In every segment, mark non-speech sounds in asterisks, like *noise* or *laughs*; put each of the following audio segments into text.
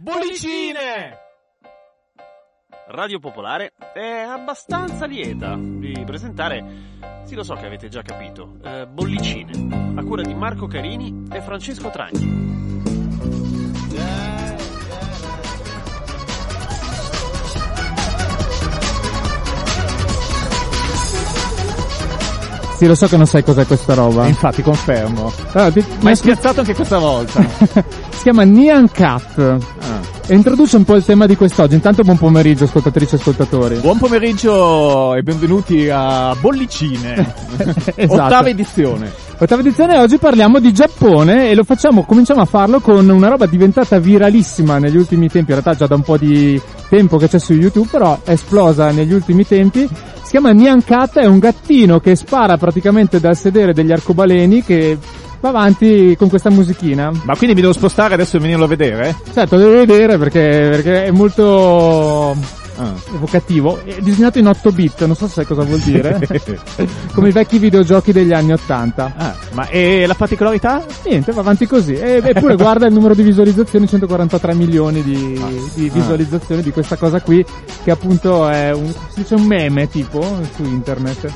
Bollicine! Radio Popolare è abbastanza lieta di presentare, sì lo so che avete già capito, eh, Bollicine, a cura di Marco Carini e Francesco Tragni. Sì, lo so che non sai cos'è questa roba. Infatti, confermo. Allora, ti- Ma è spiazzato anche questa volta. *laughs* si chiama Nyan Cat Ah. e introduce un po' il tema di quest'oggi. Intanto buon pomeriggio, ascoltatrici e ascoltatori. Buon pomeriggio e benvenuti a Bollicine. *laughs* Esatto. Ottava edizione. Ottava edizione oggi parliamo di Giappone e lo facciamo, cominciamo a farlo con una roba diventata viralissima negli ultimi tempi, in realtà già da un po' di tempo che c'è su YouTube, però è esplosa negli ultimi tempi. Si chiama Nyan Cat, è un gattino che spara praticamente dal sedere degli arcobaleni che va avanti con questa musichina. Ma quindi mi devo spostare adesso e venirlo a vedere? Certo, devi vedere perché, perché è molto Ah. evocativo. È disegnato in 8 bit, non so se sai cosa vuol dire. *laughs* Come i vecchi videogiochi degli anni 80. Ah, ma e la particolarità? Niente, va avanti così. E, eppure *laughs* guarda il numero di visualizzazioni, 143 milioni di, di visualizzazioni di questa cosa qui, che appunto è un, si dice un meme tipo su internet.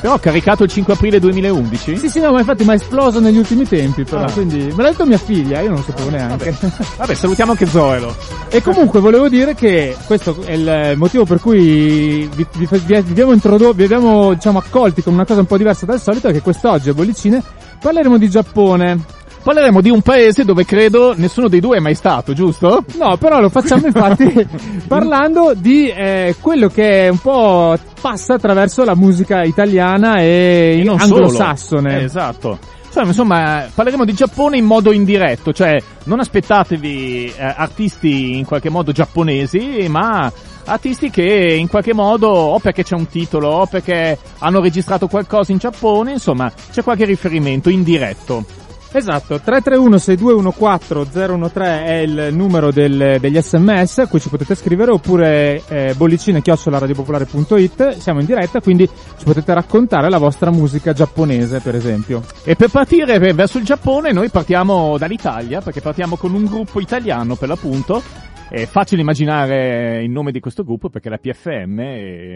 Però caricato il 5 aprile 2011? Sì, sì, no, ma infatti mi ha esploso negli ultimi tempi, però, Ah. quindi me l'ha detto mia figlia, io non lo sapevo neanche. *laughs* Vabbè, salutiamo anche Zoelo. E comunque volevo dire che questo è il motivo per cui vi, vi, vi- vi abbiamo introdotto, vi abbiamo diciamo accolti con una cosa un po' diversa dal solito, è che quest'oggi a Bollicine parleremo di Giappone. Parleremo di un paese dove credo nessuno dei due è mai stato, giusto? No, però lo facciamo infatti *laughs* parlando di eh, quello che un po' passa attraverso la musica italiana e, E non anglosassone. solo. Eh, esatto. Insomma, insomma, parleremo di Giappone in modo indiretto, cioè non aspettatevi eh, artisti in qualche modo giapponesi, ma artisti che in qualche modo, o perché c'è un titolo, o perché hanno registrato qualcosa in Giappone, insomma, c'è qualche riferimento indiretto. Esatto, 331-6214-013 è il numero del- degli sms a cui ci potete scrivere oppure eh, bollicine radiopopoliare.it siamo in diretta quindi ci potete raccontare la vostra musica giapponese per esempio. E per partire verso il Giappone noi partiamo dall'Italia, perché partiamo con un gruppo italiano per l'appunto. È facile immaginare il nome di questo gruppo perché è la PFM eh,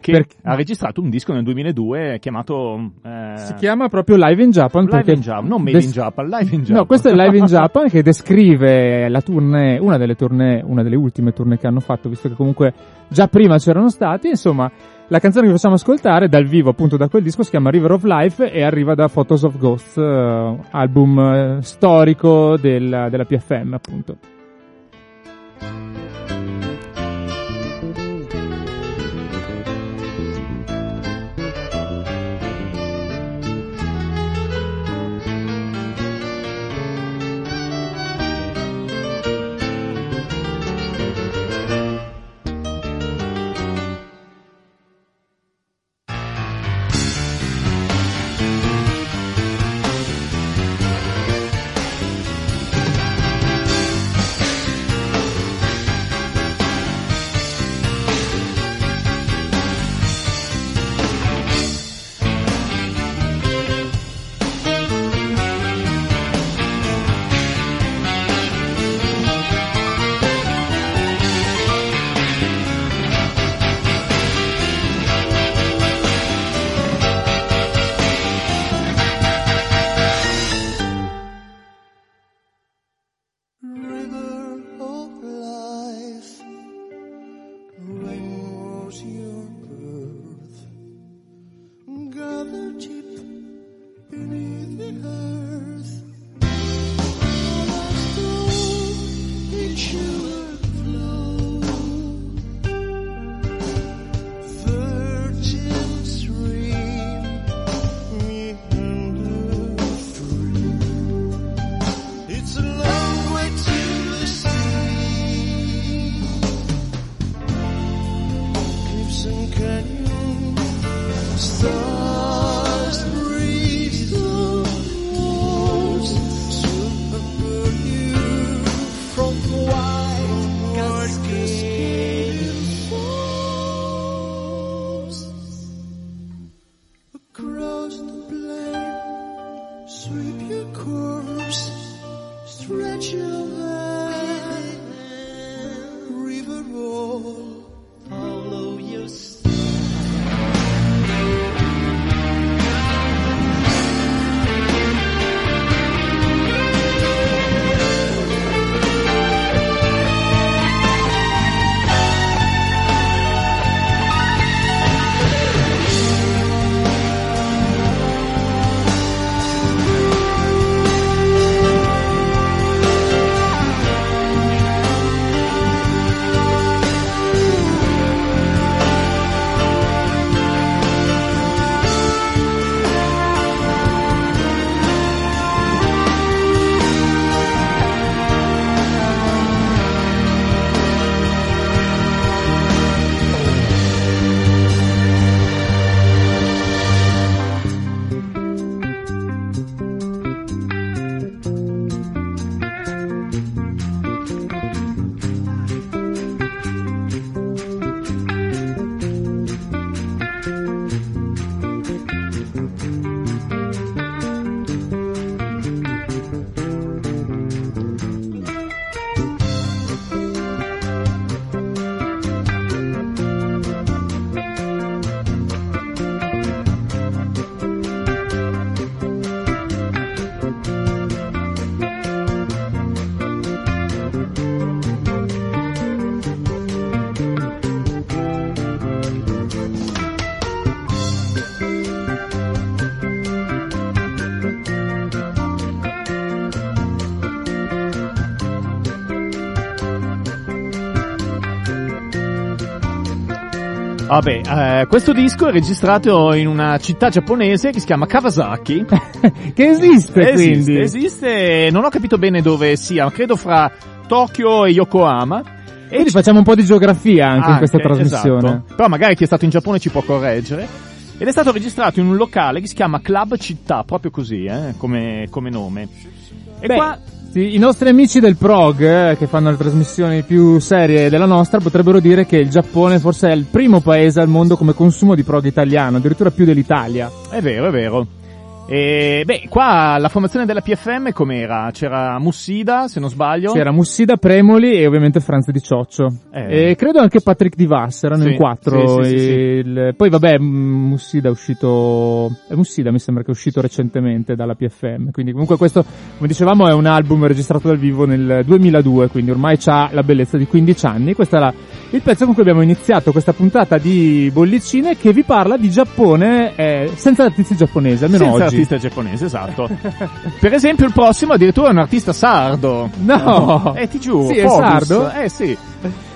che Per- ha registrato un disco nel 2002 chiamato eh, Si chiama proprio Live in Japan Live in Japan, non Made des- in Japan, Live in Japan. No, questo è Live in *laughs* Japan che descrive la tournée, una delle tournée, una delle ultime tournée che hanno fatto, visto che comunque già prima c'erano stati, insomma, la canzone che facciamo ascoltare dal vivo appunto da quel disco si chiama River of Life e arriva da Photos of Ghosts, eh, album eh, storico del- della PFM appunto. Vabbè, eh, questo disco è registrato in una città giapponese che si chiama Kawasaki. *laughs* che esiste, quindi. esiste, esiste, non ho capito bene dove sia, credo fra Tokyo e Yokohama. E Quindi facciamo un po' di geografia anche, in questa Anche, trasmissione. esatto. Però magari chi è stato in Giappone ci può correggere. Ed è stato registrato in un locale che si chiama Club Città, proprio così, eh, come, come nome. E Beh, qua I nostri amici del prog, eh, che fanno le trasmissioni più serie della nostra, potrebbero dire che il Giappone forse è il primo paese al mondo come consumo di prog italiano, addirittura più dell'Italia. È vero, è vero. E, beh, qua la formazione della PFM com'era? C'era Mussida, se non sbaglio. C'era Mussida, Premoli e ovviamente Franz di Cioccio. Eh. E credo anche Patrick Di Vass, erano Sì, in quattro. sì, sì. Il- Poi vabbè, Mussida è uscito... È Mussida mi sembra che è uscito recentemente dalla PFM. Quindi comunque questo, come dicevamo, è un album registrato dal vivo nel 2002, quindi ormai ha la bellezza di 15 anni. Questo è la- il pezzo con cui abbiamo iniziato questa puntata di Bollicine che vi parla di Giappone eh, senza artisti giapponesi, almeno Senza oggi. artista giapponese, esatto. *laughs* per esempio il prossimo addirittura è un artista sardo. No! Eh, ti giuro. Sì, è sardo? Eh sì.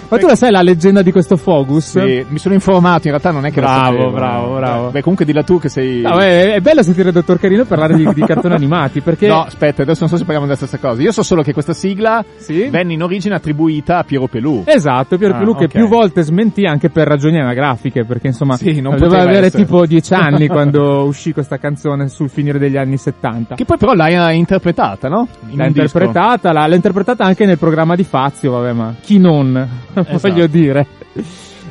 Ma tu la sai la leggenda di questo Fogus? Sì, mi sono informato, in realtà non è che Bravo, sapevo, bravo, eh. bravo. Beh, comunque dilla tu che sei... No, è, è bello sentire il dottor Carino parlare di, di cartoni animati perché No, aspetta, adesso non so se parliamo della stessa cosa. Io so solo che questa sigla Sì? venne in origine attribuita a Piero Pelù. Esatto, Pier Ah, Pelù che ok. più volte smentì anche per ragioni anagrafiche, perché insomma Sì, non doveva poteva avere essere. tipo dieci *laughs* anni quando uscì questa canzone sul finire degli anni 70. Che poi però l'hai interpretata, no? In L'ha interpretata, l'ha, l'ha interpretata anche nel programma di Fazio, vabbè, ma chi non, voglio dire.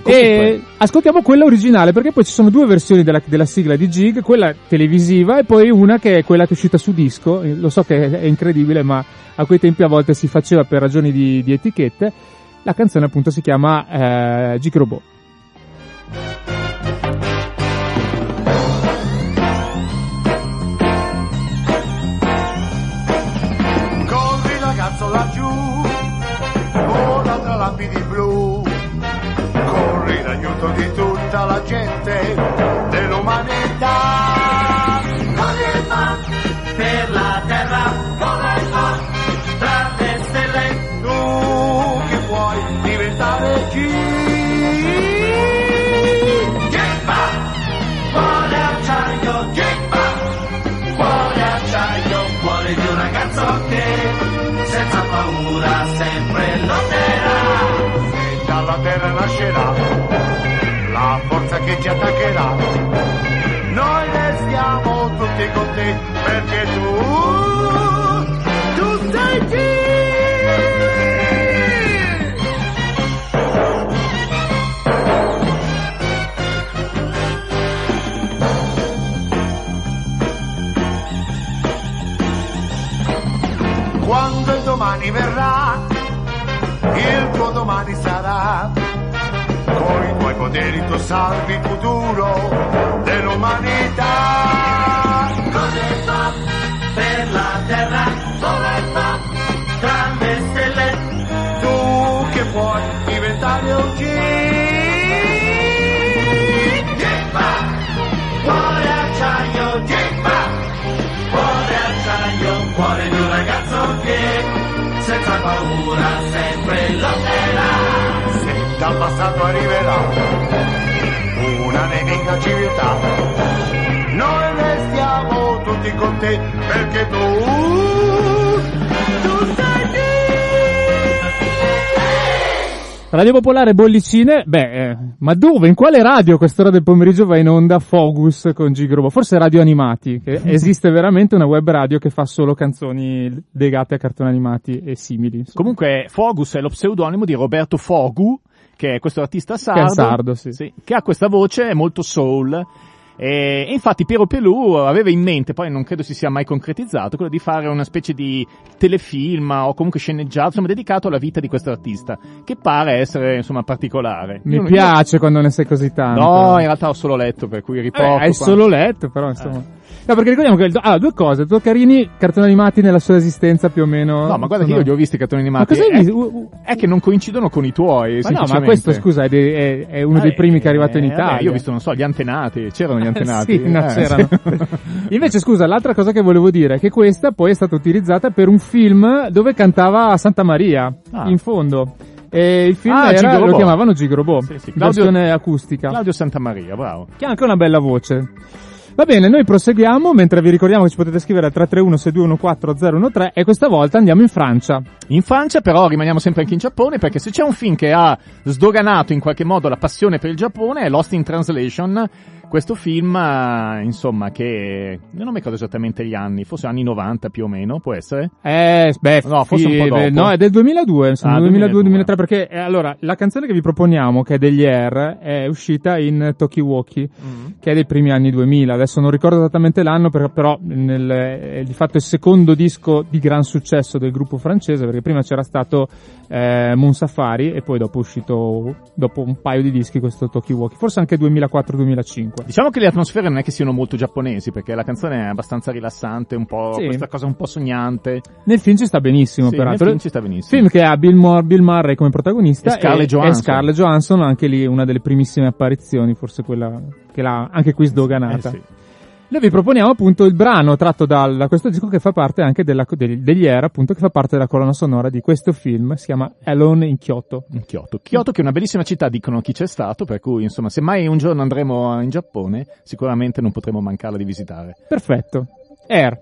E ascoltiamo quella originale perché poi ci sono due versioni della, della sigla di Gig, quella televisiva e poi una che è quella che è uscita su disco. Lo so che è incredibile, ma a quei tempi a volte si faceva per ragioni di, di etichette. La canzone appunto si chiama eh, Gig Robot. Tutta la gente dell'umanità. Volevo per la terra, volevo tra le stelle, tu che puoi diventare G. Gimba, cuore acciaio, Gimba, cuore acciaio, cuore di un ragazzo che senza paura sempre lotterà. Se dalla terra nascerà la forza che ci attaccherà, noi restiamo tutti con te perché tu, tu sei G. Quando il domani verrà, il tuo domani sarà. Con i tuoi poteri tu salvi il futuro dell'umanità. Cose fa per la terra, dove fa tra le stelle. Tu che puoi diventare un G. Gimba, cuore acciaio, Gimba, cuore acciaio, cuore di un ragazzo che senza paura sempre lotterà. Dal passato arriverà una nemica civiltà, noi restiamo tutti con te perché tu, tu sei Radio Popolare Bollicine, beh, eh, ma dove? In quale radio a quest'ora del pomeriggio va in onda Fogus con Gigrobo? Forse Radio Animati, che *laughs* esiste veramente una web radio che fa solo canzoni legate a cartoni animati e simili. insomma. Comunque Fogus è lo pseudonimo di Roberto Fogu, che è questo artista sardo, Che sardo, sì. che ha questa voce molto soul. E, e infatti Piero Pelù aveva in mente, poi non credo si sia mai concretizzato, quello di fare una specie di telefilm o comunque sceneggiato, insomma, dedicato alla vita di questo artista, che pare essere, insomma, particolare. Mi Io- piace quando ne sai così io- tanto. No, in realtà ho solo letto, per cui Eh, riporto. hai qua. solo letto, però insomma. No, perché ricordiamo che, il- ah, due cose, due carini cartoni animati nella sua esistenza più o meno. No, ma guarda che sono- io li ho visti i cartoni Ma animati. cosa hai è, visto? È che non coincidono con i tuoi, Ma no, ma questo scusa è, è- è uno dei Eh, primi che è arrivato in eh, Italia. vabbè, io ho visto, non so, gli antenati, c'erano gli *laughs* antenati. Sì, no, eh, c'erano. *laughs* Invece, scusa, l'altra cosa che volevo dire è che questa poi è stata utilizzata per un film dove cantava Santa Maria, Ah. in fondo. E il film Ah, era, lo chiamavano Gigo Robot, Sì, sì, Claudio- versione acustica, Claudio Santamaria, bravo. che ha anche una bella voce. Va bene, noi proseguiamo, mentre vi ricordiamo che ci potete scrivere al 331 6214 013 e questa volta andiamo in Francia. In Francia però rimaniamo sempre anche in Giappone perché se c'è un film che ha sdoganato in qualche modo la passione per il Giappone è Lost in Translation, questo film eh, insomma che non mi ricordo esattamente gli anni, forse anni 90 più o meno, può essere? Eh, beh, No, forse un po' dopo. No, è del 2002, insomma, Ah, 2002-2003, perché eh, allora, la canzone che vi proponiamo, che è degli Air, è uscita in Tokiwoki, che è dei primi anni 2000, adesso non ricordo esattamente l'anno, però, però nel, è di fatto il secondo disco di gran successo del gruppo francese, perché prima c'era stato eh, Moon Safari e poi dopo è uscito, dopo un paio di dischi, questo Tokiwoki, forse anche 2004-2005. Diciamo che le atmosfere non è che siano molto giapponesi perché la canzone è abbastanza rilassante, un po' Sì. questa cosa un po' sognante. Nel film ci sta benissimo, Sì, nel peraltro. film ci sta benissimo. Film che ha Bill, Mor- Bill Murray come protagonista E Scarlett Johansson. e Scarlett Johansson, anche lì una delle primissime apparizioni, forse quella che l'ha anche qui sdoganata. Eh, sì. Noi vi proponiamo appunto il brano tratto dal- da questo disco che fa parte anche della, degli, Air, appunto, che fa parte della colonna sonora di questo film, si chiama Alone in Kyoto. In Kyoto. Kyoto che è una bellissima città, dicono chi c'è stato, per cui insomma se mai un giorno andremo in Giappone sicuramente non potremo mancarla di visitare. Perfetto. Air.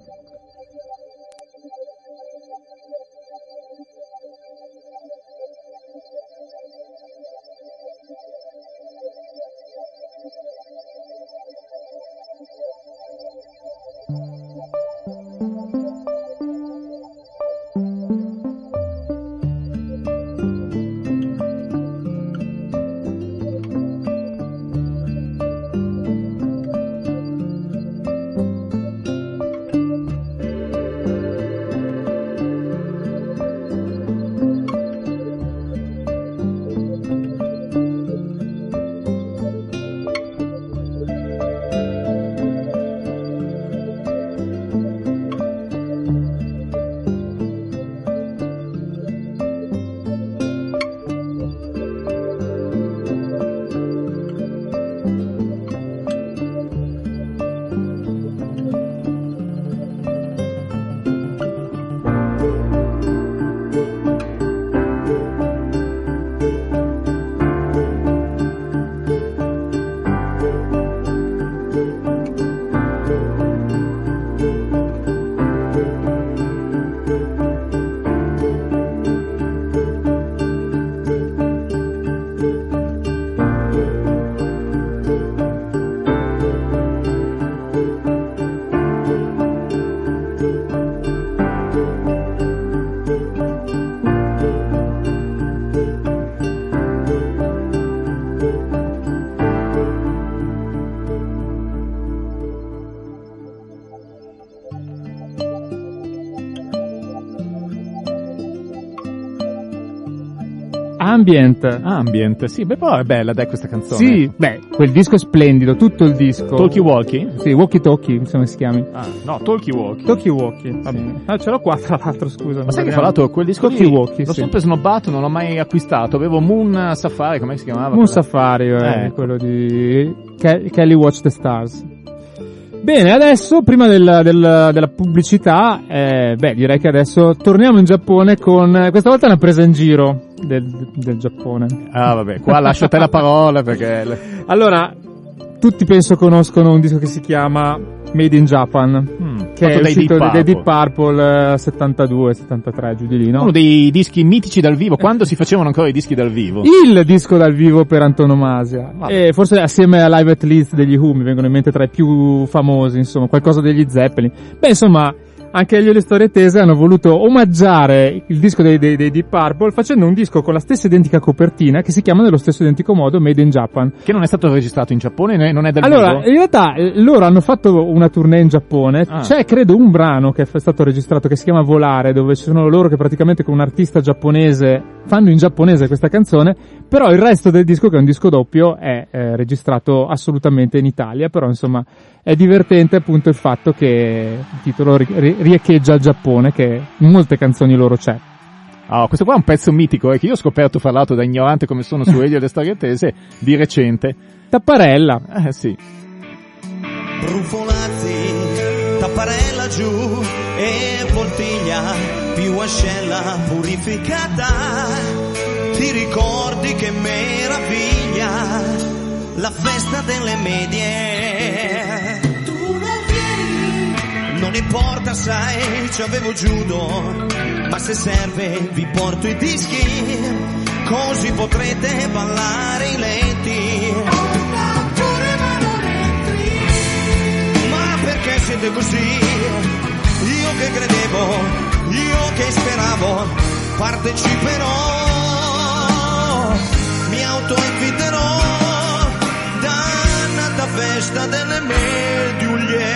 Ambient. Ambient, sì, beh, però è bella, dai, questa canzone. Sì, beh, quel disco è splendido, tutto il disco. Talkie Walkie? Sì, Walkie Talkie, insomma si chiami. Ah, no, Talkie Walkie. Talkie Walkie. Sì. Ah, ce l'ho qua tra l'altro, scusa. Ma sai che fra l'altro quel disco Talkie lì Walkie, l'ho sì. sempre snobbato, non l'ho mai acquistato. Avevo Moon Safari, come si chiamava? Moon Safari, eh, Eh. quello di Ke- Kelly Watch the Stars. Bene, adesso, prima del- del- della pubblicità, eh, beh, direi che adesso torniamo in Giappone con, questa volta una presa in giro del, del Giappone. Ah, vabbè, qua lascio te la parola perché... le- Allora, tutti penso conoscono un disco che si chiama Made in Japan, Mm, che è dai uscito Deep dai Purple. Deep Purple eh, 72, 73, giù di lì, no? Uno dei dischi mitici dal vivo, quando si facevano ancora i dischi dal vivo. il disco dal vivo per antonomasia. Vabbè. E forse assieme a Live at Leeds degli Who mi vengono in mente tra i più famosi, insomma, qualcosa degli Zeppelin. Beh, insomma, anche io e le storie tese hanno voluto omaggiare il disco dei, dei, dei Deep Purple facendo un disco con la stessa identica copertina che si chiama nello stesso identico modo Made in Japan. Che non è stato registrato in Giappone, né- non è dal Allora, vivo. in realtà eh, loro hanno fatto una tournée in Giappone, Ah. c'è credo un brano che è stato registrato che si chiama Volare, dove ci sono loro che praticamente con un artista giapponese fanno in giapponese questa canzone, però il resto del disco, che è un disco doppio, è eh, registrato assolutamente in Italia, però insomma è divertente appunto il fatto che il titolo ri- riecheggia il Giappone, che in molte canzoni loro c'è. Ah, questo qua è un pezzo mitico, eh, che io ho scoperto fra l'altro da ignorante come sono su Elio e le storie tese di recente. Tapparella, Eh sì. Brufolazzi, tapparella giù e poltiglia più ascella purificata. Ti ricordi che meraviglia la festa delle medie? Non importa, sai, ci avevo judo, ma se serve vi porto i dischi, così potrete ballare i lenti. Ma perché siete così? Io che credevo, io che speravo, parteciperò, mi autoinviterò, dannata festa delle medulie.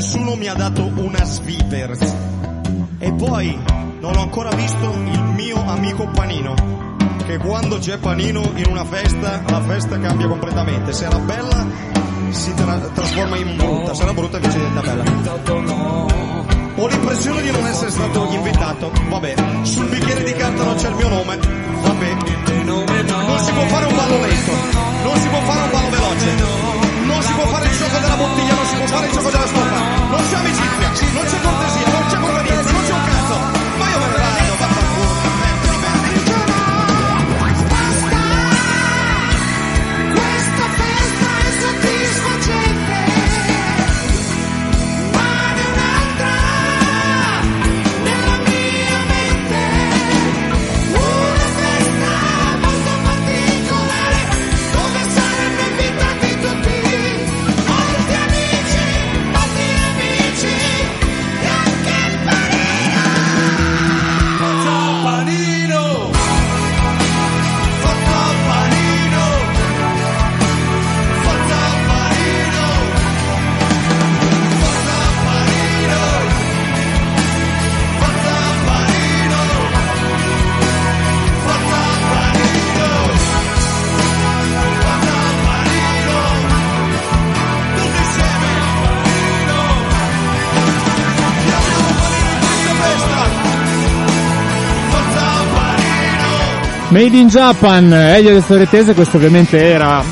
Nessuno mi ha dato una Svipers. E poi non ho ancora visto il mio amico Panino. Che quando c'è Panino in una festa, la festa cambia completamente. Se era bella si tra- trasforma in brutta, se era brutta invece diventa bella. Ho l'impressione di non essere stato invitato. Vabbè, sul bicchiere di carta non c'è il mio nome. Vabbè. Non si può fare un ballo lento, non si può fare un ballo veloce, può fare il gioco della bottiglia, non si può fare il gioco della stoffa, non c'è amicizia, non c'è cortesia, Made in Japan, Elio del Storetese, questo ovviamente era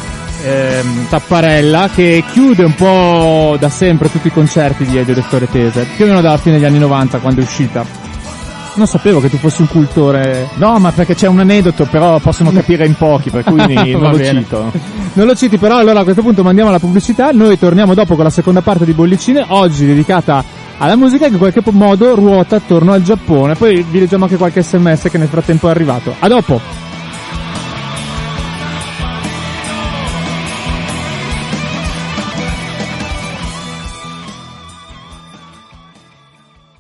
ehm, Tapparella che chiude un po' da sempre tutti i concerti di Elio del Storetese, più o meno dalla fine degli anni 90 quando è uscita. Non sapevo che tu fossi un cultore. No, ma perché c'è un aneddoto, però possono capire in pochi, per cui *laughs* non lo bene. cito. Non lo citi però, allora a questo punto mandiamo la pubblicità, noi torniamo dopo con la seconda parte di Bollicine, oggi dedicata alla musica che in qualche modo ruota attorno al Giappone, poi vi leggiamo anche qualche sms che nel frattempo è arrivato. A dopo!